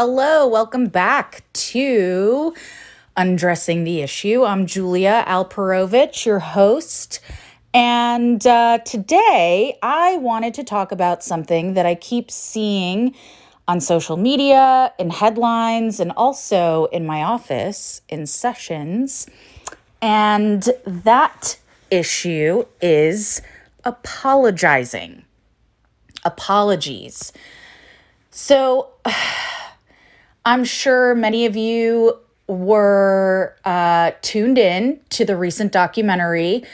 Hello, welcome back to Undressing the Issue. I'm Julia Alperovich, your host. And uh, today I wanted to talk about something that I keep seeing on social media, in headlines, and also in my office in sessions. And that issue is apologizing. Apologies. So, I'm sure many of you were uh, tuned in to the recent documentary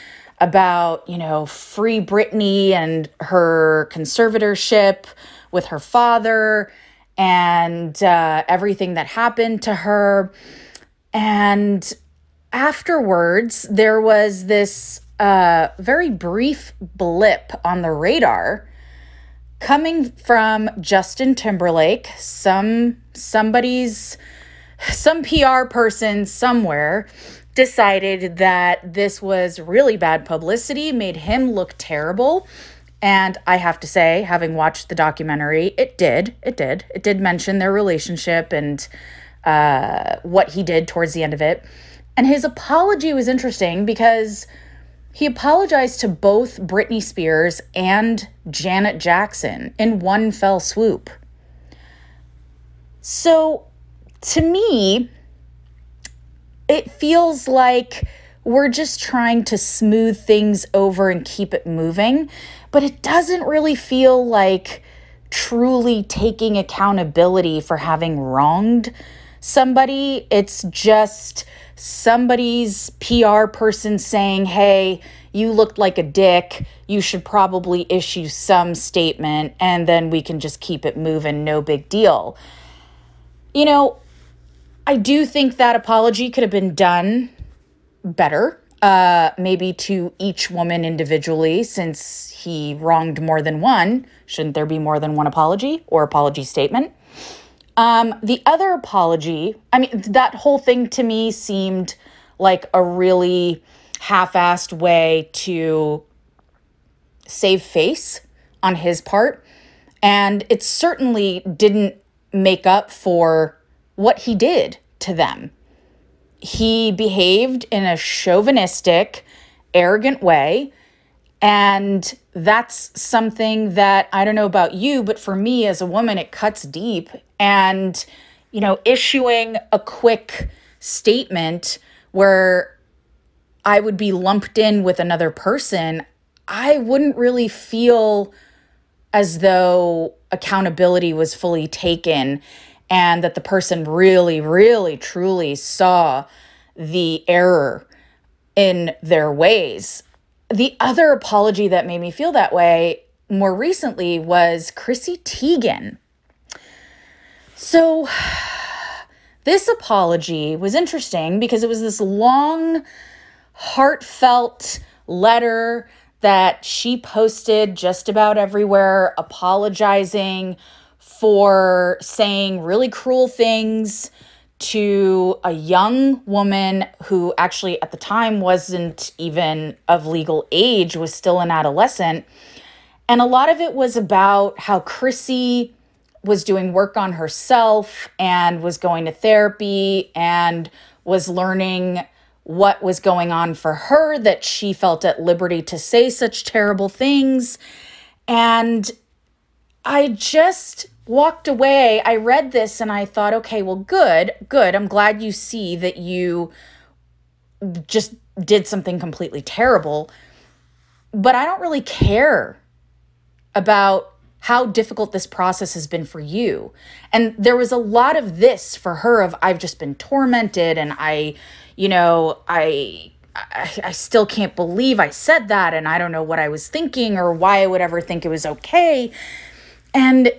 about, you know, Free Britney and her conservatorship with her father and uh, everything that happened to her. And afterwards, there was this uh, very brief blip on the radar coming from Justin Timberlake, some somebody's some PR person somewhere decided that this was really bad publicity, made him look terrible. And I have to say, having watched the documentary, it did. It did. It did mention their relationship and uh, what he did towards the end of it. And his apology was interesting because he apologized to both Britney Spears and Janet Jackson in one fell swoop. So, to me, it feels like we're just trying to smooth things over and keep it moving, but it doesn't really feel like truly taking accountability for having wronged somebody. It's just somebody's PR person saying, hey, you looked like a dick. You should probably issue some statement and then we can just keep it moving. No big deal. You know, I do think that apology could have been done better, uh, maybe to each woman individually, since he wronged more than one. Shouldn't there be more than one apology or apology statement? Um, the other apology, I mean, that whole thing to me seemed like a really half assed way to save face on his part. And it certainly didn't make up for what he did to them. He behaved in a chauvinistic, arrogant way and that's something that I don't know about you, but for me as a woman, it cuts deep. And, you know, issuing a quick statement where I would be lumped in with another person, I wouldn't really feel as though accountability was fully taken and that the person really, really, truly saw the error in their ways. The other apology that made me feel that way more recently was Chrissy Teigen. So, this apology was interesting because it was this long, heartfelt letter that she posted just about everywhere, apologizing for saying really cruel things to a young woman who actually at the time wasn't even of legal age, was still an adolescent. And a lot of it was about how Chrissy was doing work on herself and was going to therapy and was learning what was going on for her that she felt at liberty to say such terrible things. And I just walked away. I read this and I thought, okay, well, good, good. I'm glad you see that you just did something completely terrible. But I don't really care about how difficult this process has been for you. And there was a lot of this for her of I've just been tormented and I, you know, I I, I still can't believe I said that and I don't know what I was thinking or why I would ever think it was okay. And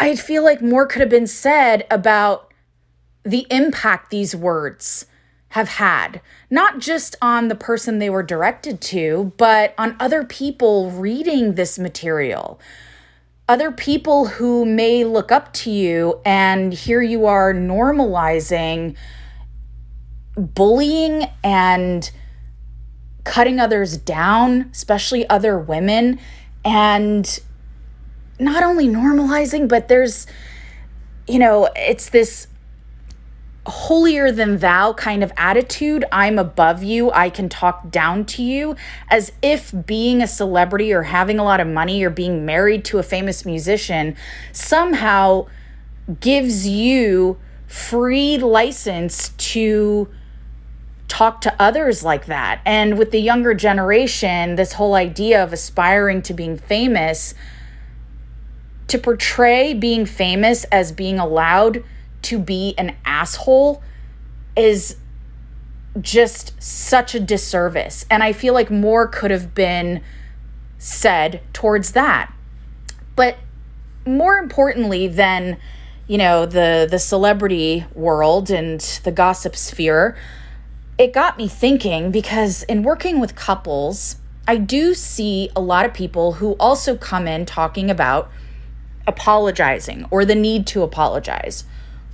I feel like more could have been said about the impact these words have had, not just on the person they were directed to, but on other people reading this material. Other people who may look up to you, and here you are normalizing bullying and cutting others down, especially other women. And not only normalizing, but there's you know, it's this holier than thou kind of attitude. I'm above you. I can talk down to you as if being a celebrity or having a lot of money or being married to a famous musician somehow gives you free license to talk to others like that. And with the younger generation, this whole idea of aspiring to being famous, to portray being famous as being allowed to be an asshole is just such a disservice. And I feel like more could have been said towards that. But more importantly than, you know, the the celebrity world and the gossip sphere, it got me thinking because in working with couples, I do see a lot of people who also come in talking about apologizing or the need to apologize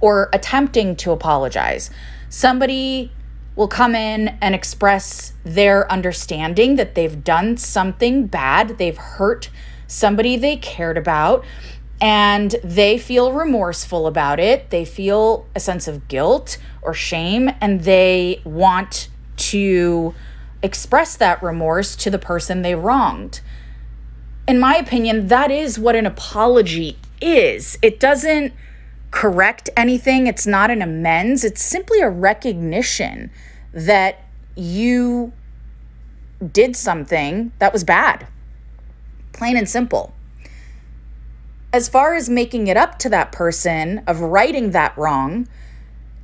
or attempting to apologize. Somebody will come in and express their understanding that they've done something bad, they've hurt somebody they cared about, and they feel remorseful about it. They feel a sense of guilt or shame, and they want to express that remorse to the person they wronged. In my opinion, that is what an apology is. It doesn't correct anything, it's not an amends, it's simply a recognition that you did something that was bad. Plain and simple. As far as making it up to that person, of righting that wrong,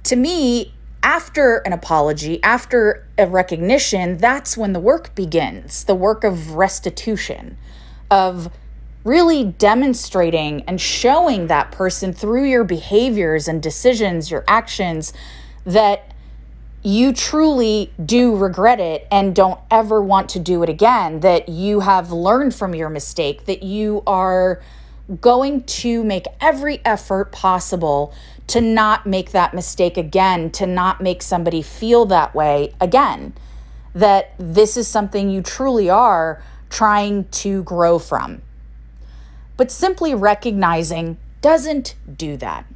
to me, after an apology, after a recognition, that's when the work begins the work of restitution, of really demonstrating and showing that person through your behaviors and decisions, your actions, that you truly do regret it and don't ever want to do it again, that you have learned from your mistake, that you are going to make every effort possible to not make that mistake again, to not make somebody feel that way again, that this is something you truly are trying to grow from. But simply recognizing doesn't do that.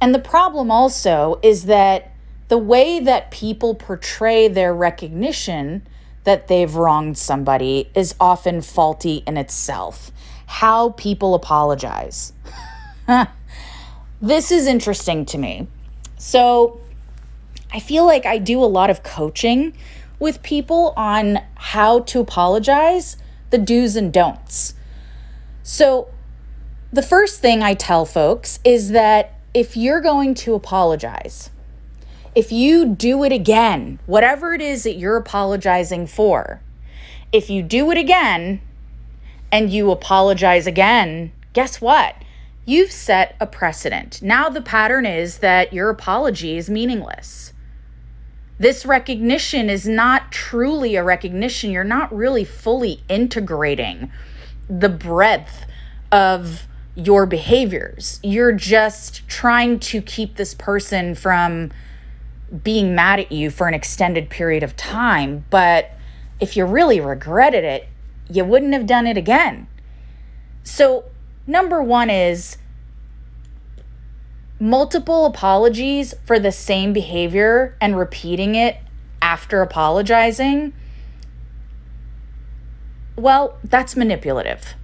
And the problem also is that the way that people portray their recognition that they've wronged somebody is often faulty in itself. How people apologize. this is interesting to me. So, I feel like I do a lot of coaching with people on how to apologize, the do's and don'ts. So, the first thing I tell folks is that if you're going to apologize, if you do it again, whatever it is that you're apologizing for, if you do it again and you apologize again, guess what? You've set a precedent. Now the pattern is that your apology is meaningless. This recognition is not truly a recognition. You're not really fully integrating the breadth of your behaviors. You're just trying to keep this person from being mad at you for an extended period of time. But if you really regretted it, you wouldn't have done it again. So, number one is multiple apologies for the same behavior and repeating it after apologizing well, that's manipulative.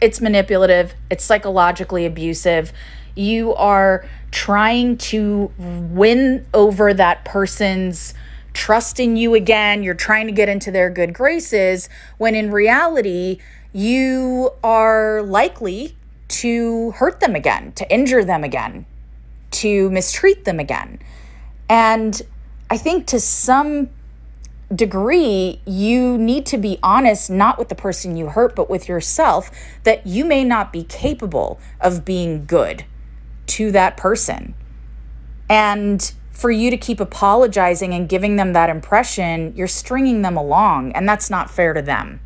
It's manipulative, it's psychologically abusive. You are trying to win over that person's trust in you again. You're trying to get into their good graces when in reality, you are likely to hurt them again, to injure them again, to mistreat them again. And I think to some degree, you need to be honest, not with the person you hurt, but with yourself, that you may not be capable of being good to that person. And for you to keep apologizing and giving them that impression, you're stringing them along, and that's not fair to them.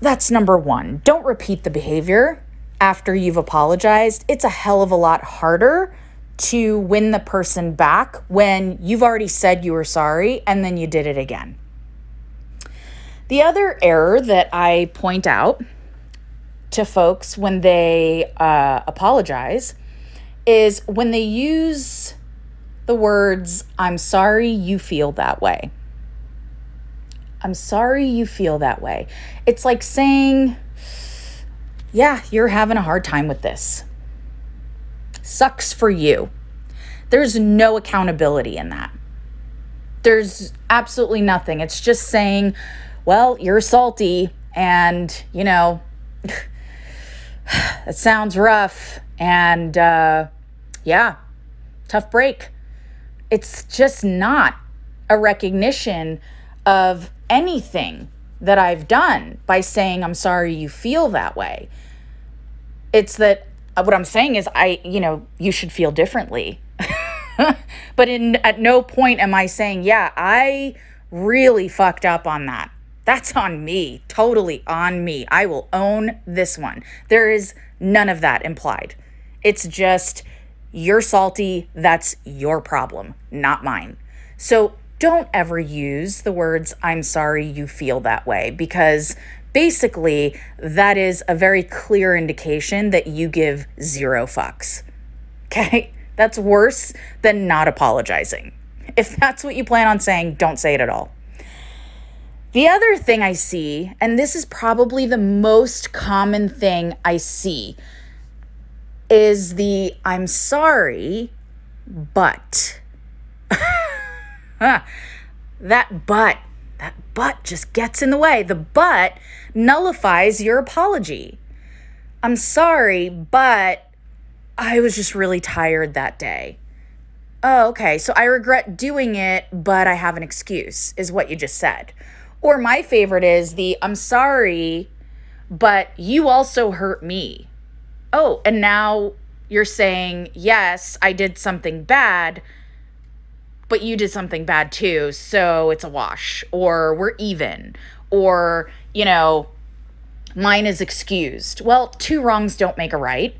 That's number one. Don't repeat the behavior after you've apologized. It's a hell of a lot harder to win the person back when you've already said you were sorry and then you did it again. The other error that I point out to folks when they uh, apologize is when they use the words, I'm sorry you feel that way. I'm sorry you feel that way. It's like saying, Yeah, you're having a hard time with this. Sucks for you. There's no accountability in that. There's absolutely nothing. It's just saying, Well, you're salty, and, you know, it sounds rough. And uh, yeah, tough break. It's just not a recognition of anything that I've done by saying, I'm sorry you feel that way. It's that Uh, what I'm saying is, I, you know, you should feel differently. but in at no point am I saying, yeah, I really fucked up on that. That's on me, totally on me. I will own this one. There is none of that implied. It's just, you're salty, that's your problem, not mine. So don't ever use the words, I'm sorry you feel that way, because basically that is a very clear indication that you give zero fucks. Okay? That's worse than not apologizing. If that's what you plan on saying, don't say it at all. The other thing I see, and this is probably the most common thing I see, is the I'm sorry, but. that but, that but just gets in the way. The but nullifies your apology. I'm sorry, but I was just really tired that day. Oh, okay. So I regret doing it, but I have an excuse, is what you just said. Or my favorite is the I'm sorry, but you also hurt me. Oh, and now you're saying, yes, I did something bad, but you did something bad too. So it's a wash, or we're even, or, you know, mine is excused. Well, two wrongs don't make a right.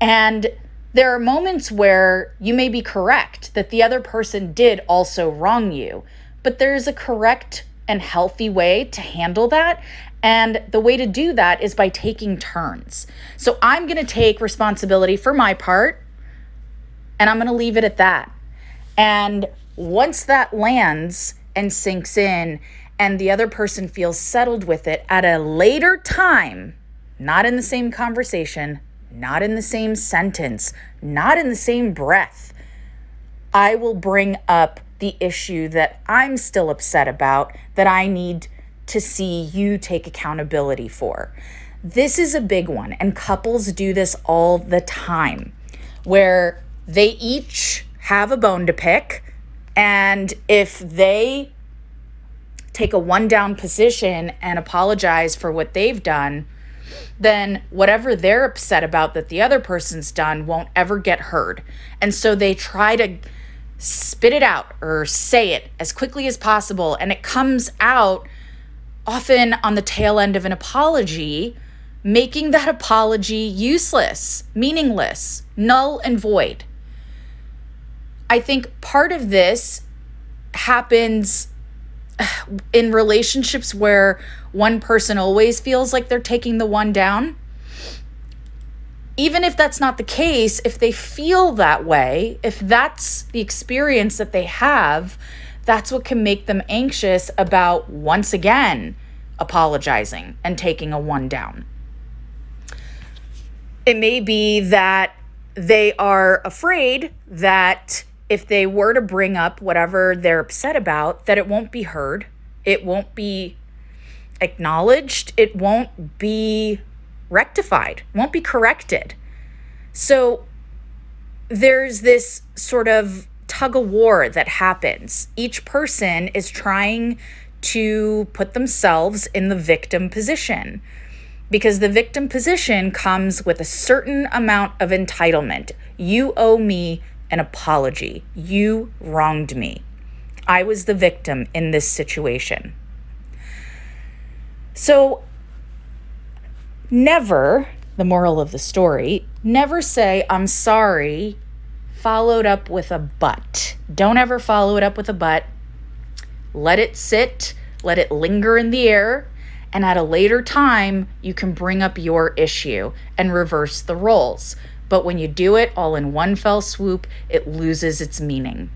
And there are moments where you may be correct that the other person did also wrong you, but there's a correct and healthy way to handle that. And the way to do that is by taking turns. So I'm going to take responsibility for my part and I'm going to leave it at that. And once that lands and sinks in, and the other person feels settled with it at a later time, not in the same conversation, not in the same sentence, not in the same breath, I will bring up the issue that I'm still upset about that I need to see you take accountability for. This is a big one, and couples do this all the time where they each have a bone to pick. And if they take a one down position and apologize for what they've done, then whatever they're upset about that the other person's done won't ever get heard. And so they try to spit it out or say it as quickly as possible. And it comes out often on the tail end of an apology, making that apology useless, meaningless, null and void. I think part of this happens in relationships where one person always feels like they're taking the one down even if that's not the case, if they feel that way, if that's the experience that they have, that's what can make them anxious about once again apologizing and taking a one down. It may be that they are afraid that if they were to bring up whatever they're upset about, that it won't be heard, it won't be acknowledged, it won't be rectified, won't be corrected. So there's this sort of tug of war that happens. Each person is trying to put themselves in the victim position because the victim position comes with a certain amount of entitlement. You owe me an apology. You wronged me. I was the victim in this situation. So never, the moral of the story, never say, I'm sorry, followed up with a but. Don't ever follow it up with a but. Let it sit, let it linger in the air, And at a later time, you can bring up your issue and reverse the roles. But when you do it all in one fell swoop, it loses its meaning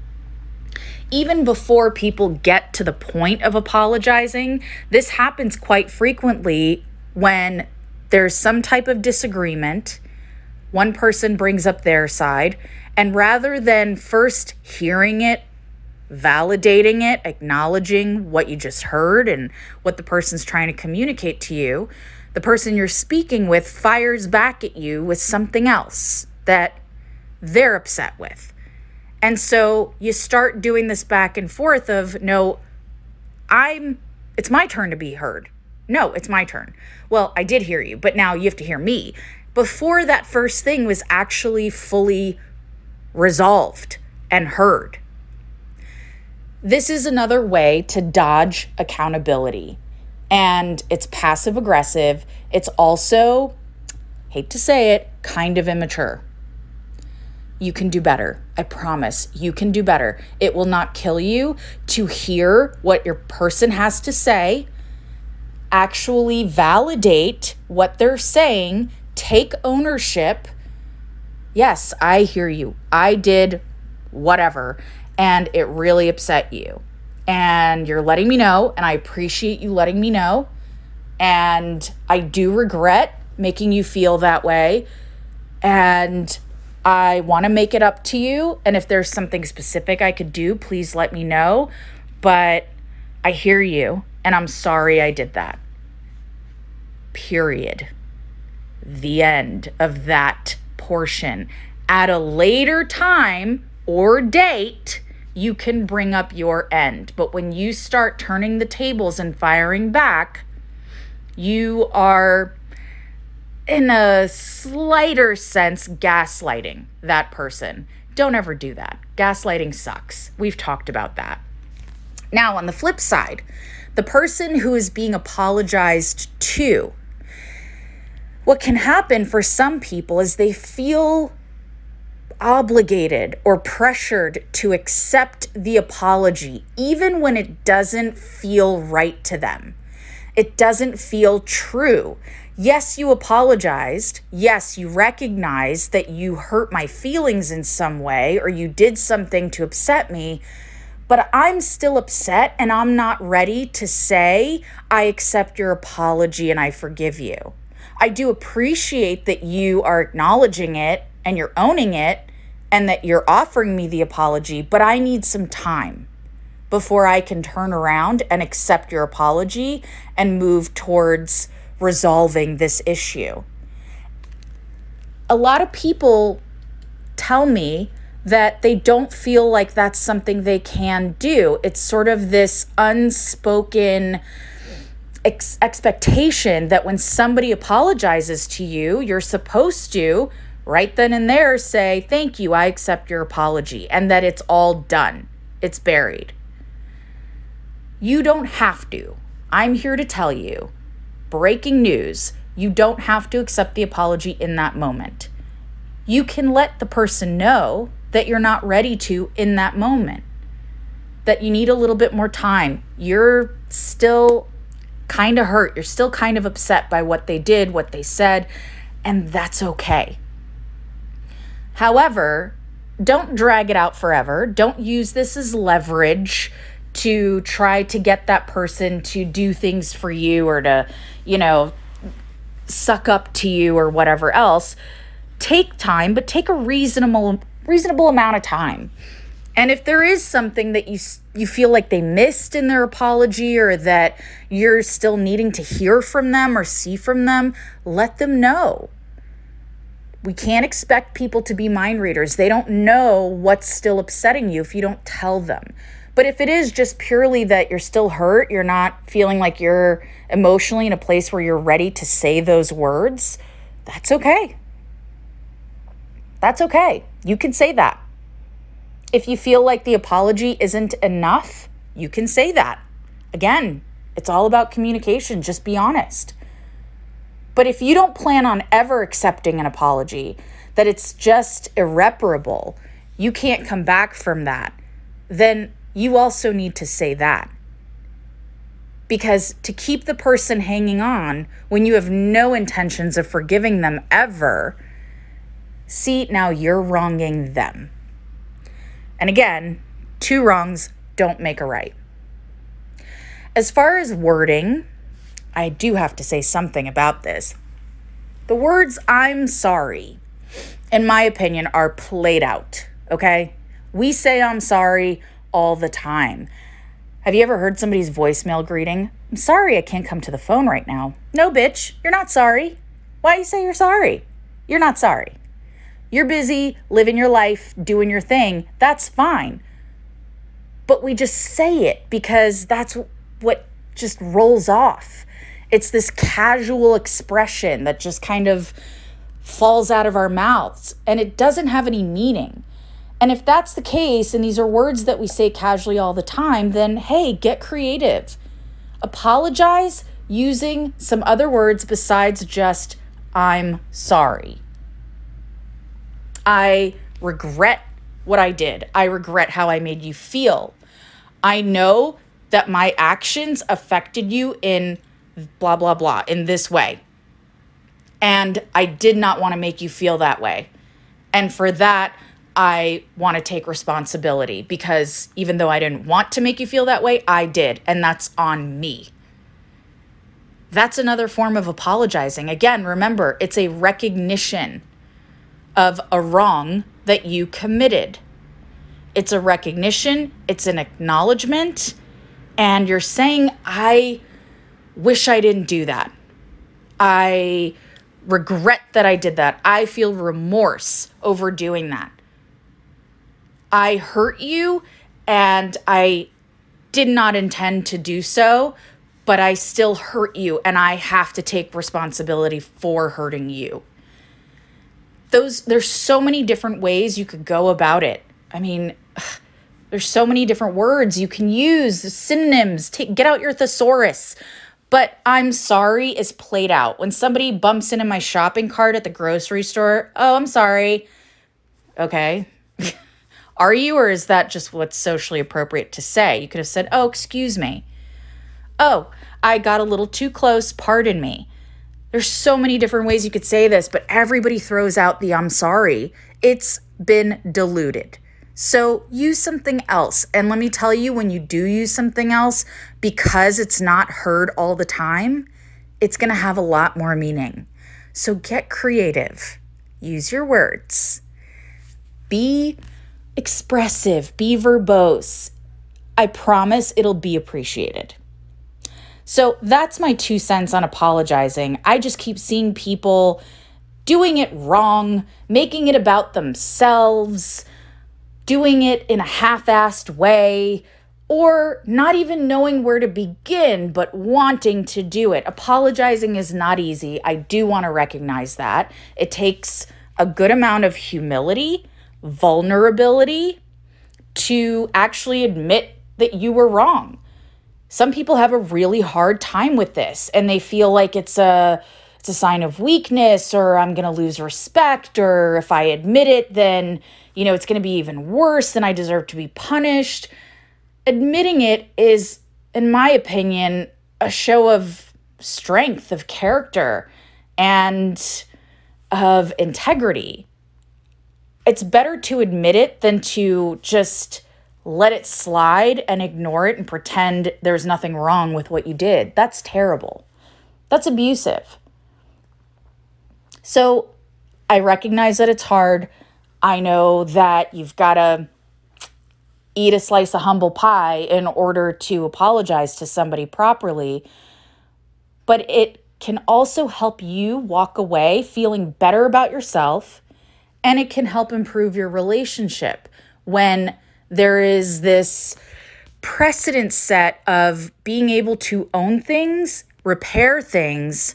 even before people get to the point of apologizing, this happens quite frequently when there's some type of disagreement. One person brings up their side, and rather than first hearing it, validating it, acknowledging what you just heard and what the person's trying to communicate to you, the person you're speaking with fires back at you with something else that they're upset with. And so you start doing this back and forth of, no, I'm, it's my turn to be heard. No, it's my turn. Well, I did hear you, but now you have to hear me. Before that first thing was actually fully resolved and heard. This is another way to dodge accountability. And it's passive aggressive. It's also, hate to say it, kind of immature you can do better. I promise you can do better. It will not kill you to hear what your person has to say, actually validate what they're saying, take ownership. Yes, I hear you. I did whatever, and it really upset you. And you're letting me know, and I appreciate you letting me know. And I do regret making you feel that way. And I want to make it up to you. And if there's something specific I could do, please let me know. But I hear you, and I'm sorry I did that. Period. The end of that portion. At a later time or date, you can bring up your end. But when you start turning the tables and firing back, you are in a slighter sense, gaslighting that person. Don't ever do that. Gaslighting sucks. We've talked about that. Now, on the flip side, the person who is being apologized to, what can happen for some people is they feel obligated or pressured to accept the apology, even when it doesn't feel right to them. It doesn't feel true yes, you apologized. Yes, you recognized that you hurt my feelings in some way or you did something to upset me. But I'm still upset and I'm not ready to say, I accept your apology and I forgive you. I do appreciate that you are acknowledging it and you're owning it and that you're offering me the apology, but I need some time before I can turn around and accept your apology and move towards resolving this issue. A lot of people tell me that they don't feel like that's something they can do. It's sort of this unspoken ex- expectation that when somebody apologizes to you, you're supposed to right then and there say, Thank you, I accept your apology, and that it's all done, it's buried. You don't have to. I'm here to tell you breaking news, you don't have to accept the apology in that moment. You can let the person know that you're not ready to in that moment, that you need a little bit more time. You're still kind of hurt. You're still kind of upset by what they did, what they said, and that's okay. However, don't drag it out forever. Don't use this as leverage to try to get that person to do things for you or to, you know, suck up to you or whatever else. Take time, but take a reasonable reasonable amount of time. And if there is something that you you feel like they missed in their apology or that you're still needing to hear from them or see from them, let them know. We can't expect people to be mind readers. They don't know what's still upsetting you if you don't tell them. But if it is just purely that you're still hurt, you're not feeling like you're emotionally in a place where you're ready to say those words, that's okay. That's okay. You can say that. If you feel like the apology isn't enough, you can say that. Again, it's all about communication. Just be honest. But if you don't plan on ever accepting an apology, that it's just irreparable, you can't come back from that, then you also need to say that. Because to keep the person hanging on when you have no intentions of forgiving them ever, see, now you're wronging them. And again, two wrongs don't make a right. As far as wording, I do have to say something about this. The words I'm sorry, in my opinion, are played out, okay? We say I'm sorry all the time. Have you ever heard somebody's voicemail greeting? I'm sorry I can't come to the phone right now. No, bitch, you're not sorry. Why you say you're sorry? You're not sorry. You're busy living your life, doing your thing. That's fine. But we just say it because that's what just rolls off. It's this casual expression that just kind of falls out of our mouths and it doesn't have any meaning. And if that's the case, and these are words that we say casually all the time, then hey, get creative. Apologize using some other words besides just, I'm sorry. I regret what I did. I regret how I made you feel. I know that my actions affected you in blah, blah, blah, in this way. And I did not want to make you feel that way. And for that, I want to take responsibility because even though I didn't want to make you feel that way, I did. And that's on me. That's another form of apologizing. Again, remember, it's a recognition of a wrong that you committed. It's a recognition, it's an acknowledgement, and you're saying, I wish I didn't do that. I regret that I did that. I feel remorse over doing that. I hurt you and I did not intend to do so, but I still hurt you and I have to take responsibility for hurting you. Those there's so many different ways you could go about it. I mean, there's so many different words you can use, synonyms. Take get out your thesaurus. But I'm sorry is played out. When somebody bumps into my shopping cart at the grocery store, oh, I'm sorry. Okay. Are you, or is that just what's socially appropriate to say? You could have said, oh, excuse me. Oh, I got a little too close, pardon me. There's so many different ways you could say this, but everybody throws out the I'm sorry. It's been diluted. So use something else. And let me tell you, when you do use something else, because it's not heard all the time, it's going to have a lot more meaning. So get creative, use your words, be expressive, be verbose. I promise it'll be appreciated. So that's my two cents on apologizing. I just keep seeing people doing it wrong, making it about themselves doing it in a half assed way, or not even knowing where to begin, but wanting to do it. Apologizing is not easy. I do want to recognize that. It takes a good amount of humility, vulnerability to actually admit that you were wrong. Some people have a really hard time with this and they feel like it's a it's a sign of weakness or I'm going to lose respect or if I admit it then you know, it's going to be even worse and I deserve to be punished. Admitting it is, in my opinion, a show of strength, of character, and of integrity. It's better to admit it than to just let it slide and ignore it and pretend there's nothing wrong with what you did. That's terrible. That's abusive. So I recognize that it's hard. I know that you've got to eat a slice of humble pie in order to apologize to somebody properly. But it can also help you walk away feeling better about yourself and it can help improve your relationship when there is this precedent set of being able to own things, repair things,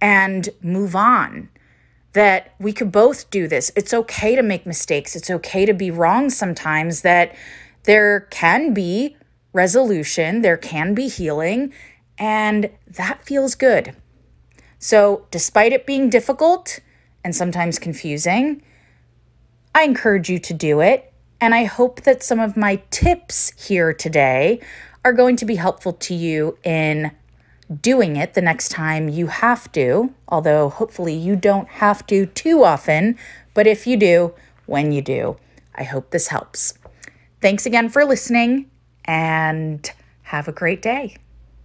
and move on that we could both do this. It's okay to make mistakes. It's okay to be wrong sometimes, that there can be resolution, there can be healing, and that feels good. So, despite it being difficult and sometimes confusing, I encourage you to do it. And I hope that some of my tips here today are going to be helpful to you in doing it the next time you have to, although hopefully you don't have to too often, but if you do, when you do. I hope this helps. Thanks again for listening and have a great day.